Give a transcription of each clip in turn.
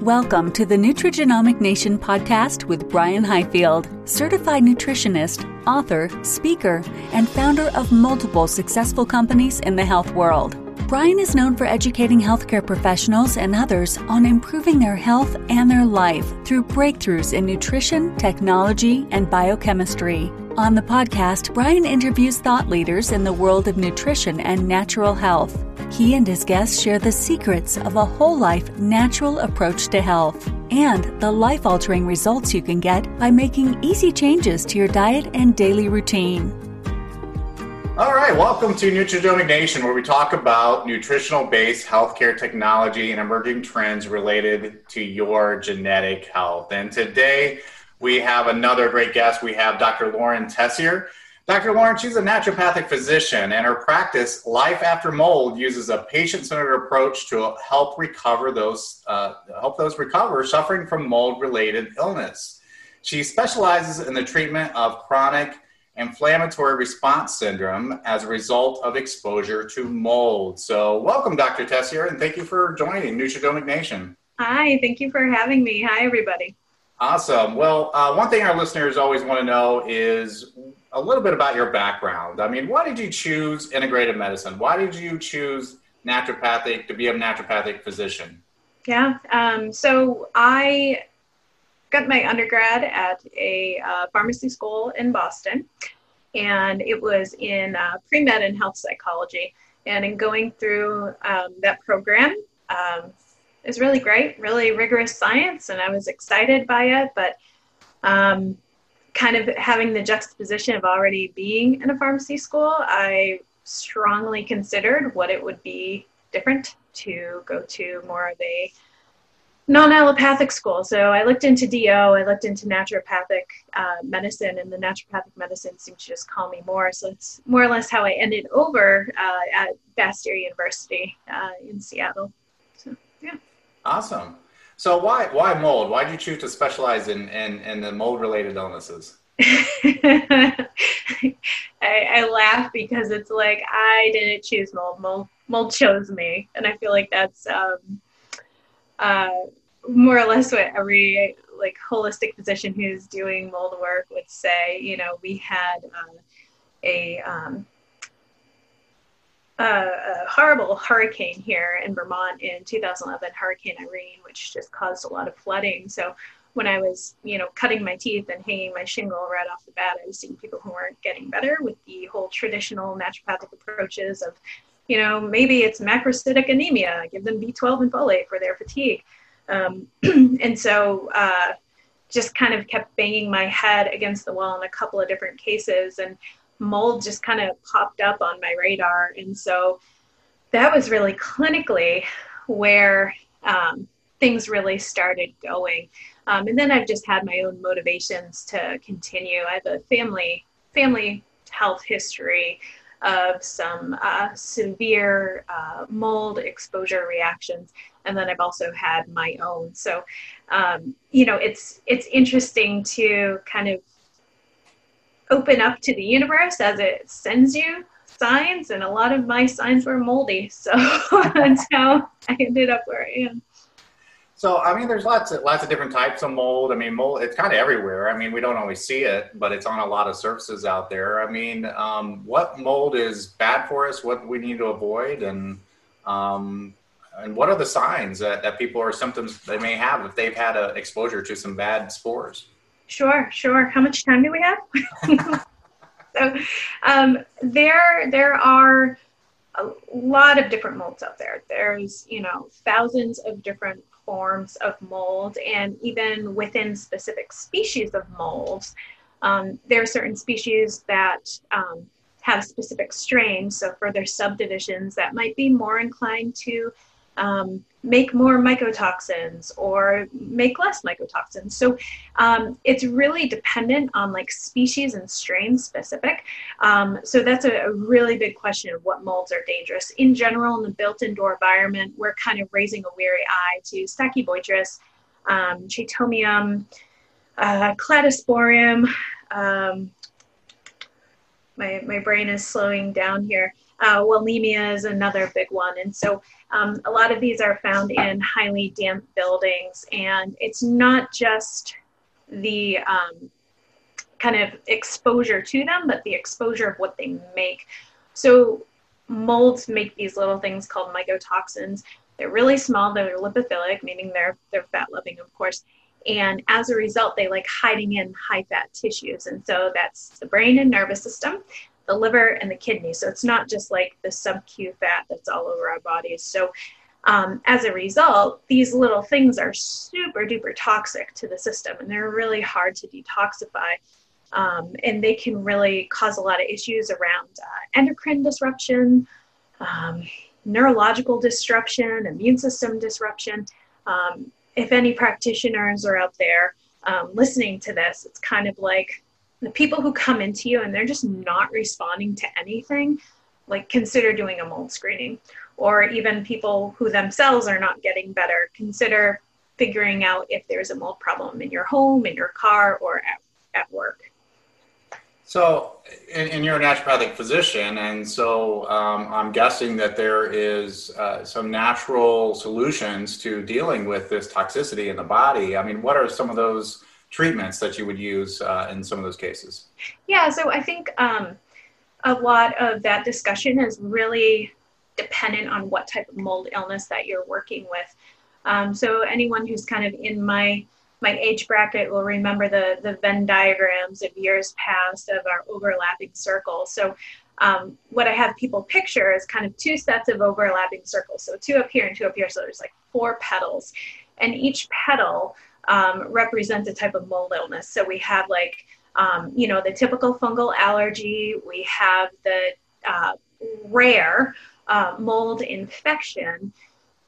Welcome to the Nutrigenomic Nation podcast with Brian Highfield, certified nutritionist, author, speaker, and founder of multiple successful companies in the health world. Brian is known for educating healthcare professionals and others on improving their health and their life through breakthroughs in nutrition, technology, and biochemistry. On the podcast, Brian interviews thought leaders in the world of nutrition and natural health. He and his guests share the secrets of a whole life natural approach to health and the life altering results you can get by making easy changes to your diet and daily routine. All right, welcome to Nutrigenomic Nation, where we talk about nutritional based healthcare technology and emerging trends related to your genetic health. And today we have another great guest. We have Dr. Lauren Tessier. Dr. Lauren, she's a naturopathic physician, and her practice, Life After Mold, uses a patient-centered approach to help recover those uh, help those recover suffering from mold-related illness. She specializes in the treatment of chronic inflammatory response syndrome as a result of exposure to mold. So, welcome, Dr. Tessier, and thank you for joining Nutrigenomic Nation. Hi, thank you for having me. Hi, everybody. Awesome. Well, uh, one thing our listeners always want to know is a little bit about your background. I mean, why did you choose integrative medicine? Why did you choose naturopathic to be a naturopathic physician? Yeah. Um, so I got my undergrad at a uh, pharmacy school in Boston, and it was in uh, pre med and health psychology. And in going through um, that program, um, it was really great, really rigorous science, and I was excited by it. But um, kind of having the juxtaposition of already being in a pharmacy school, I strongly considered what it would be different to go to more of a non-allopathic school. So I looked into DO, I looked into naturopathic uh, medicine, and the naturopathic medicine seemed to just call me more. So it's more or less how I ended over uh, at Bastyr University uh, in Seattle. Awesome. So why why mold? Why did you choose to specialize in in, in the mold related illnesses? I, I, laugh because it's like I didn't choose mold. Mold mold chose me, and I feel like that's um, uh, more or less what every like holistic physician who's doing mold work would say. You know, we had uh, a um, a horrible hurricane here in Vermont in 2011, Hurricane Irene, which just caused a lot of flooding. So when I was, you know, cutting my teeth and hanging my shingle right off the bat, I was seeing people who weren't getting better with the whole traditional naturopathic approaches of, you know, maybe it's macrocytic anemia, give them B12 and folate for their fatigue. Um, and so uh, just kind of kept banging my head against the wall in a couple of different cases. And mold just kind of popped up on my radar. And so that was really clinically where um, things really started going. Um, and then I've just had my own motivations to continue. I have a family family health history of some uh, severe uh, mold exposure reactions, and then I've also had my own. So, um, you know, it's it's interesting to kind of open up to the universe as it sends you signs and a lot of my signs were moldy so that's how i ended up where i am. So i mean there's lots of lots of different types of mold. I mean mold it's kind of everywhere. I mean we don't always see it but it's on a lot of surfaces out there. I mean um, what mold is bad for us what we need to avoid and um, and what are the signs that, that people or symptoms they may have if they've had a exposure to some bad spores Sure, sure. How much time do we have? so um, there, there are a lot of different molds out there. There's, you know, thousands of different forms of mold, and even within specific species of molds, um, there are certain species that um, have specific strains. So for their subdivisions, that might be more inclined to um, make more mycotoxins or make less mycotoxins. So um, it's really dependent on like species and strain specific. Um, so that's a, a, really big question of what molds are dangerous. In general, in the built indoor environment, we're kind of raising a weary eye to Stachybotrys, um, Chaetomium, uh, Cladosporium. Um, my, my brain is slowing down here. Uh, Wallemia is another big one. And so um, a lot of these are found in highly damp buildings. And it's not just the um, kind of exposure to them, but the exposure of what they make. So molds make these little things called mycotoxins. They're really small. They're lipophilic, meaning they're they're fat loving, of course. And as a result, they like hiding in high fat tissues. And so that's the brain and nervous system, the liver and the kidney. So it's not just like the sub-Q fat that's all over our bodies. So um, as a result, these little things are super duper toxic to the system and they're really hard to detoxify. Um, and they can really cause a lot of issues around uh, endocrine disruption, um, neurological disruption, immune system disruption. Um, if any practitioners are out there um, listening to this, it's kind of like the people who come into you and they're just not responding to anything, like consider doing a mold screening. Or even people who themselves are not getting better, consider figuring out if there's a mold problem in your home, in your car, or at, at work. So, and, and, you're a naturopathic physician, and so um, I'm guessing that there is uh, some natural solutions to dealing with this toxicity in the body. I mean, what are some of those treatments that you would use uh, in some of those cases? Yeah, so I think um, a lot of that discussion is really dependent on what type of mold illness that you're working with. Um, so, anyone who's kind of in my my age bracket will remember the, the Venn diagrams of years past of our overlapping circles. So um, what I have people picture is kind of two sets of overlapping circles. So two up here and two up here. So there's like four petals. And each petal um, represents a type of mold illness. So we have like, um, you know, the typical fungal allergy. We have the uh, rare uh, mold infection.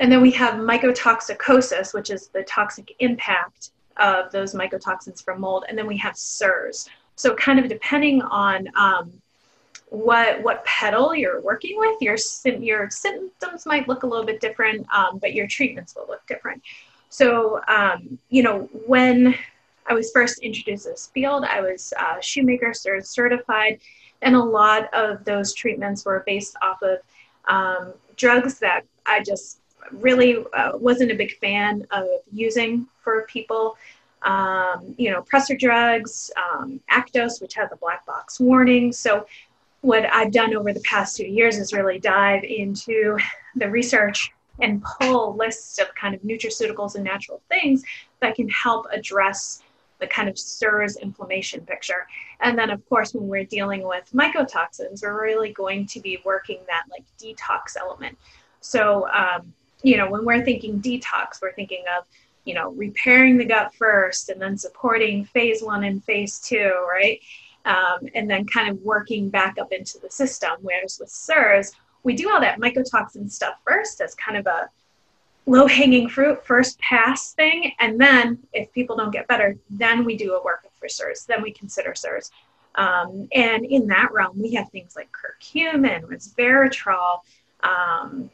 And then we have mycotoxicosis, which is the toxic impact of those mycotoxins from mold, and then we have CIRS. So kind of depending on um, what what petal you're working with, your your symptoms might look a little bit different, um, but your treatments will look different. So um, you know when I was first introduced to this field, I was uh, Shoemaker certified, and a lot of those treatments were based off of um, drugs that I just really uh, wasn't a big fan of using for people. Um, you know, pressor drugs, um, Actos, which has a black box warning. So, what I've done over the past two years is really dive into the research and pull lists of kind of nutraceuticals and natural things that can help address the kind of CIRS inflammation picture. And then, of course, when we're dealing with mycotoxins, we're really going to be working that like detox element. So, um, you know, when we're thinking detox, we're thinking of, you know, repairing the gut first and then supporting phase one and phase two, right? Um, and then kind of working back up into the system. Whereas with CIRS, we do all that mycotoxin stuff first as kind of a low hanging fruit, first pass thing. And then if people don't get better, then we do a workup for CIRS. Then we consider CIRS. Um, and in that realm, we have things like curcumin, resveratrol, um,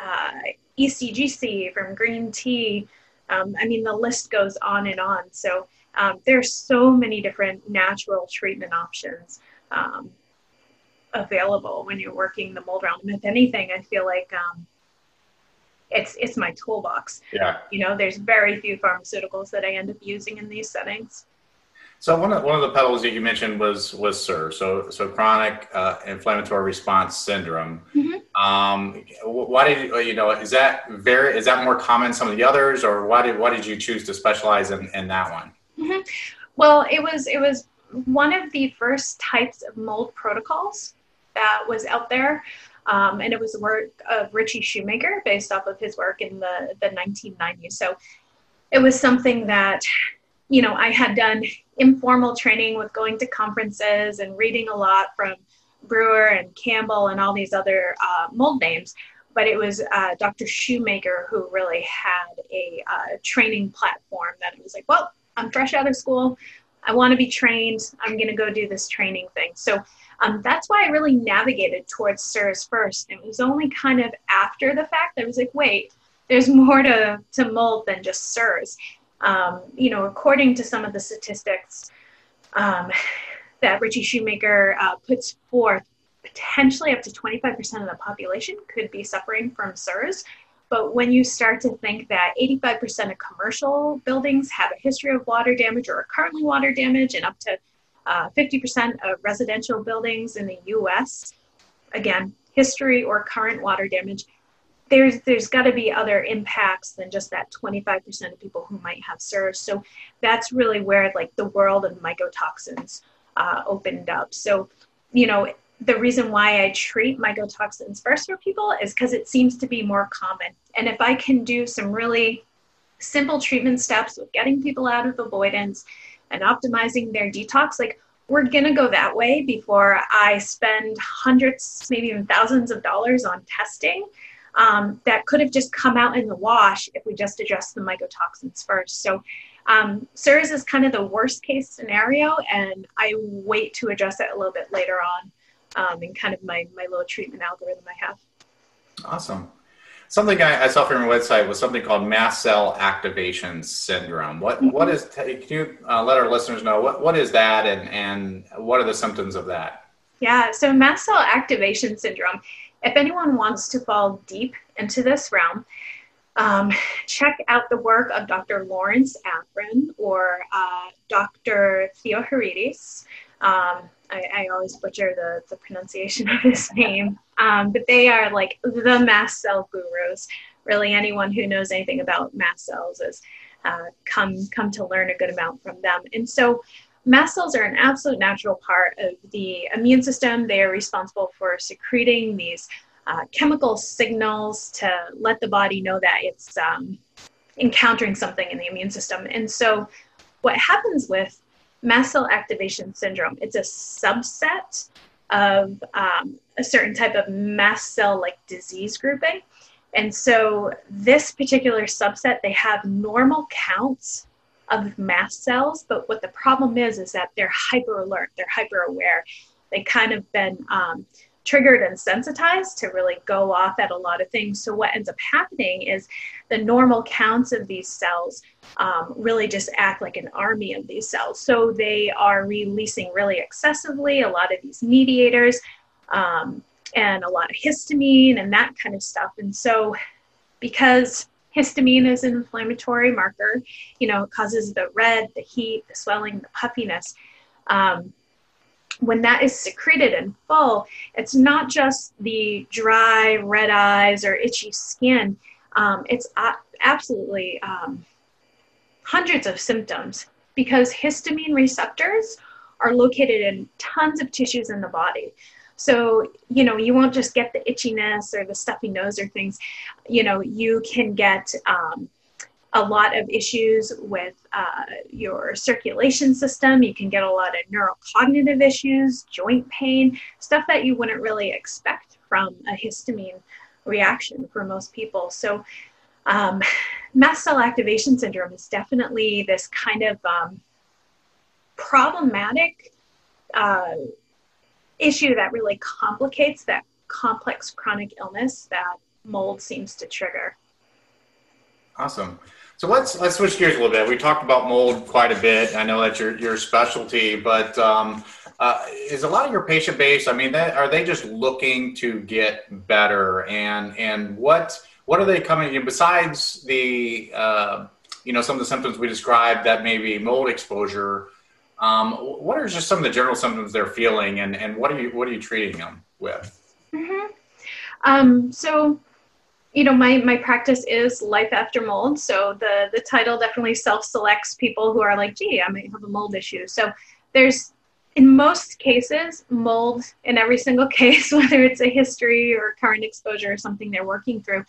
uh, ECGC from green tea. Um, I mean, the list goes on and on. So um, there's so many different natural treatment options um, available when you're working the mold realm. If anything, I feel like um, it's it's my toolbox. Yeah. You know, there's very few pharmaceuticals that I end up using in these settings. So one of one of the petals that you mentioned was was CIR, so so chronic uh, inflammatory response syndrome. Mm-hmm. Um, why did you, you know is that very is that more common some of the others, or why did why did you choose to specialize in, in that one? Mm-hmm. Well, it was it was one of the first types of mold protocols that was out there. Um, and it was the work of Ritchie Shoemaker based off of his work in the, the 1990s. So it was something that you know, I had done informal training with going to conferences and reading a lot from Brewer and Campbell and all these other uh, mold names. But it was uh, Dr. Shoemaker who really had a uh, training platform that was like, well, I'm fresh out of school. I want to be trained. I'm going to go do this training thing. So um, that's why I really navigated towards CIRS first. It was only kind of after the fact that I was like, wait, there's more to, to mold than just CIRS um, you know, according to some of the statistics um, that Ritchie Shoemaker uh, puts forth, potentially up to 25% of the population could be suffering from CIRS. But when you start to think that 85% of commercial buildings have a history of water damage or are currently water damage, and up to uh, 50% of residential buildings in the US, again, history or current water damage, there's there's got to be other impacts than just that 25% of people who might have CIRS. So that's really where like the world of mycotoxins uh, opened up. So you know the reason why I treat mycotoxins first for people is because it seems to be more common. And if I can do some really simple treatment steps with getting people out of avoidance and optimizing their detox, like we're gonna go that way before I spend hundreds, maybe even thousands of dollars on testing. Um, that could have just come out in the wash if we just address the mycotoxins first. So um, CIRS is kind of the worst case scenario, and I wait to address it a little bit later on um, in kind of my, my little treatment algorithm I have. Awesome. Something I, I, saw from your website was something called mast cell activation syndrome. What mm-hmm. what is? Can you uh, let our listeners know what, what is that and and what are the symptoms of that? Yeah, so mast cell activation syndrome. If anyone wants to fall deep into this realm, um, check out the work of Dr. Lawrence Afrin or uh, Dr. Theoharides. Um, I, I, always butcher the, the pronunciation of his name, um, but they are like the mast cell gurus. Really, anyone who knows anything about mast cells has uh, come come to learn a good amount from them. And so, mast cells are an absolute natural part of the immune system. They are responsible for secreting these uh, chemical signals to let the body know that it's um, encountering something in the immune system. And so, what happens with mast cell activation syndrome. It's a subset of um, a certain type of mast cell like disease grouping. And so this particular subset, they have normal counts of mast cells, but what the problem is is that they're hyper alert, they're hyper aware. They kind of been um, triggered and sensitized to really go off at a lot of things. So, what ends up happening is the normal counts of these cells um, really just act like an army of these cells. So, they are releasing really excessively a lot of these mediators um, and a lot of histamine and that kind of stuff. And so, because histamine is an inflammatory marker, you know, it causes the red, the heat, the swelling, the puffiness. Um, when that is secreted in full, it's not just the dry red eyes or itchy skin. Um, it's absolutely um, hundreds of symptoms because histamine receptors are located in tons of tissues in the body. So, you know, you won't just get the itchiness or the stuffy nose or things. You know, you can get um, a lot of issues with uh, your circulation system. You can get a lot of neurocognitive issues, joint pain, stuff that you wouldn't really expect from a histamine reaction for most people. So, um, mast cell activation syndrome is definitely this kind of um, problematic uh, issue that really complicates that complex chronic illness that mold seems to trigger. Awesome. So let's let's switch gears a little bit. We talked about mold quite a bit. I know that's your your specialty, but um, uh, is a lot of your patient base? I mean, that, are they just looking to get better? And and what what are they coming? You know, besides the uh, you know some of the symptoms we described that may be mold exposure. Um, what are just some of the general symptoms they're feeling, and and what are you what are you treating them with? Mm-hmm. Um, so you know my my practice is life after mold. So the the title definitely self selects people who are like gee i might have a mold issue. So there's in most cases mold in every single case whether it's a history or current exposure or something they're working through.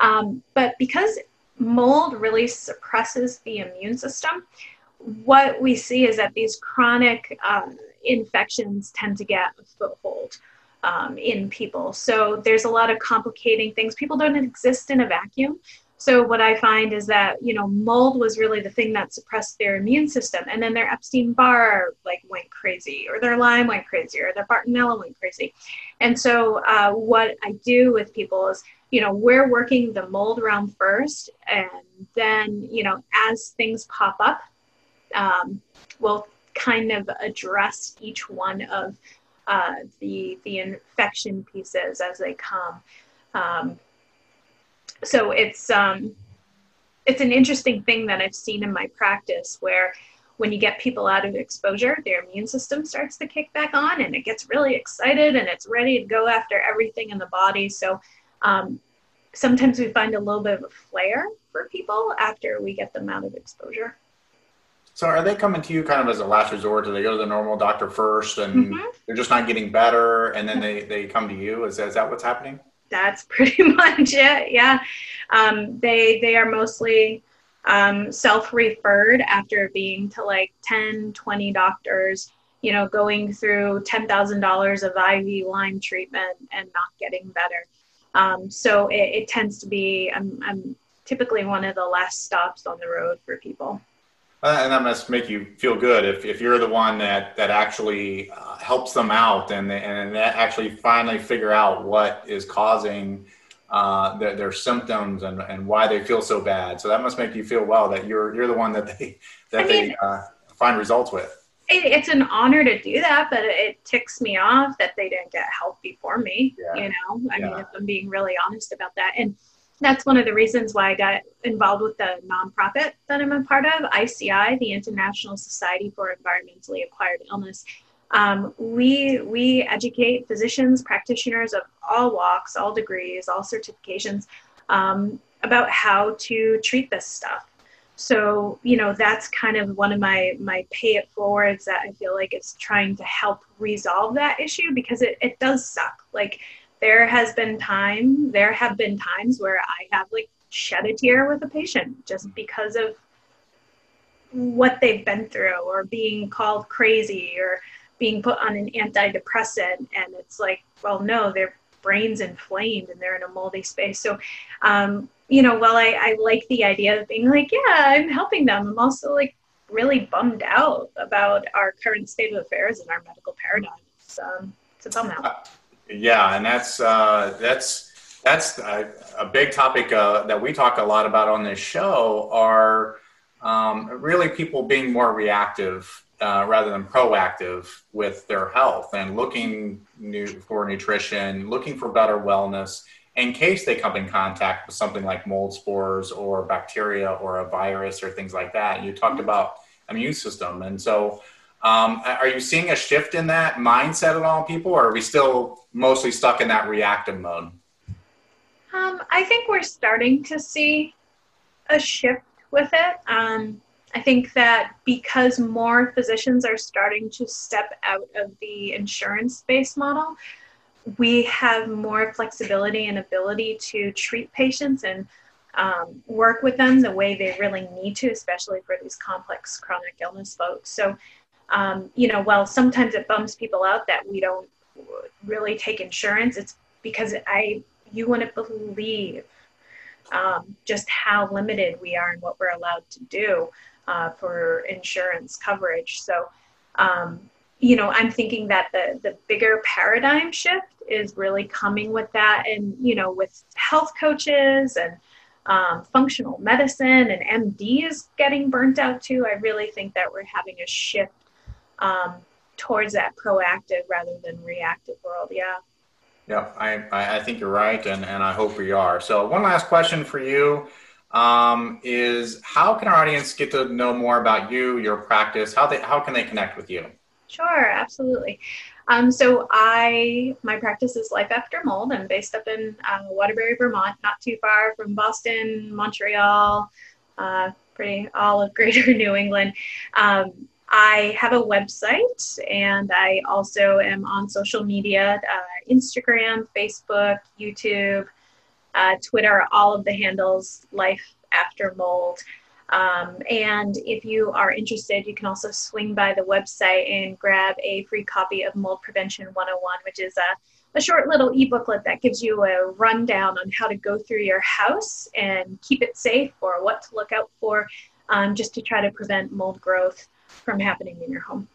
Um, but because mold really suppresses the immune system what we see is that these chronic um, infections tend to get a foothold um, in people. So there's a lot of complicating things. People don't exist in a vacuum. So what I find is that you know mold was really the thing that suppressed their immune system, and then their Epstein Barr like went crazy, or their Lyme went crazy, or their Bartonella went crazy. And so uh, what I do with people is you know we're working the mold realm first, and then you know as things pop up, um, we'll kind of address each one of uh, the the infection pieces as they come. Um, so it's um, it's an interesting thing that I've seen in my practice where when you get people out of exposure, their immune system starts to kick back on and it gets really excited and it's ready to go after everything in the body. So um, sometimes we find a little bit of a flare for people after we get them out of exposure. So are they coming to you kind of as a last resort? Do they go to the normal doctor first and mm-hmm. they're just not getting better and then they, they come to you? Is, is that what's happening? That's pretty much it. Yeah. Um, they, they are mostly um, self-referred after being to like 10, 20 doctors, you know, going through $10,000 of IV Lyme treatment and not getting better. Um, so it, it, tends to be, I'm, I'm typically one of the last stops on the road for people. Uh, and that must make you feel good if, if you're the one that, that actually uh, helps them out and, they, and actually finally figure out what is causing uh, their, their, symptoms and, and why they feel so bad. So that must make you feel well that you're, you're the one that they, that I mean, they uh, find results with. It, it's an honor to do that, but it ticks me off that they didn't get help before me. Yeah. You know, I yeah. mean, if I'm being really honest about that. And that's one of the reasons why I got involved with the nonprofit that I'm a part of, ISEAI, the International Society for Environmentally Acquired Illness. Um, we we educate physicians, practitioners of all walks, all degrees, all certifications um, about how to treat this stuff. So you know that's kind of one of my my pay it forwards that I feel like it's trying to help resolve that issue because it, it does suck. Like there has been time there have been times where i have like shed a tear with a patient just because of what they've been through or being called crazy or being put on an antidepressant. And it's like well no their brain's inflamed and they're in a moldy space. So um, you know while I, I like the idea of being like yeah i'm helping them i'm also like really bummed out about our current state of affairs and our medical paradigm it's, um, it's a bum out yeah, and that's uh, that's that's a, a big topic uh, that we talk a lot about on this show. Are um, really people being more reactive uh, rather than proactive with their health and looking new, for nutrition, looking for better wellness in case they come in contact with something like mold spores or bacteria or a virus or things like that. You talked about immune system, and so um, are you seeing a shift in that mindset at all, people, or are we still mostly stuck in that reactive mode? Um, I think we're starting to see a shift with it. Um, I think that because more physicians are starting to step out of the insurance based model, we have more flexibility and ability to treat patients and um, work with them the way they really need to, especially for these complex chronic illness folks. So um, you know, while sometimes it bums people out that we don't really take insurance, it's because I you wouldn't believe um, just how limited we are in what we're allowed to do uh, for insurance coverage. So, um, you know, I'm thinking that the the bigger paradigm shift is really coming with that, and you know, with health coaches and um, functional medicine and MDs getting burnt out too. I really think that we're having a shift um, towards that proactive rather than reactive world. Yeah. Yeah, I, I think you're right, and, and I hope we are. So, one last question for you um, is how can our audience get to know more about you, your practice? How, they, how can they connect with you? Sure, absolutely. Um, so I my practice is Life After Mold. I'm based up in uh, Waterbury, Vermont, not too far from Boston, Montreal, uh, pretty all of Greater New England. Um, I have a website and I also am on social media uh, Instagram, Facebook, YouTube, uh, Twitter, all of the handles Life After Mold. Um, and if you are interested, you can also swing by the website and grab a free copy of Mold Prevention 101, which is a, a short little e booklet that gives you a rundown on how to go through your house and keep it safe or what to look out for um, just to try to prevent mold growth from happening in your home.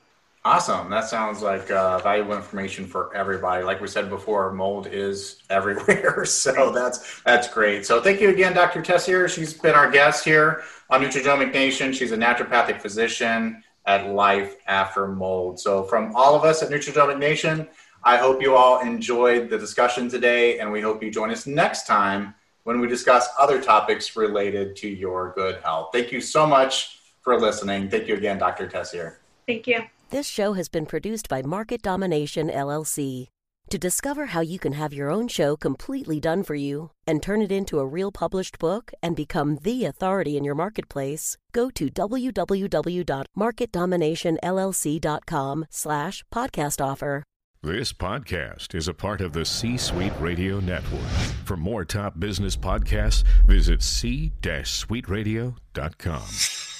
Awesome. That sounds like uh, valuable information for everybody. Like we said before, mold is everywhere. So that's that's great. So thank you again, Dr. Tessier. She's been our guest here on Nutrigenomic Nation. She's a naturopathic physician at Life After Mold. So from all of us at Nutrigenomic Nation, I hope you all enjoyed the discussion today, and we hope you join us next time when we discuss other topics related to your good health. Thank you so much for listening. Thank you again, Dr. Tessier. Thank you. This show has been produced by Market Domination LLC. To discover how you can have your own show completely done for you and turn it into a real published book and become the authority in your marketplace, go to www.marketdominationllc.com slash podcast offer. This podcast is a part of the C Suite Radio Network. For more top business podcasts, visit c-suiteradio.com.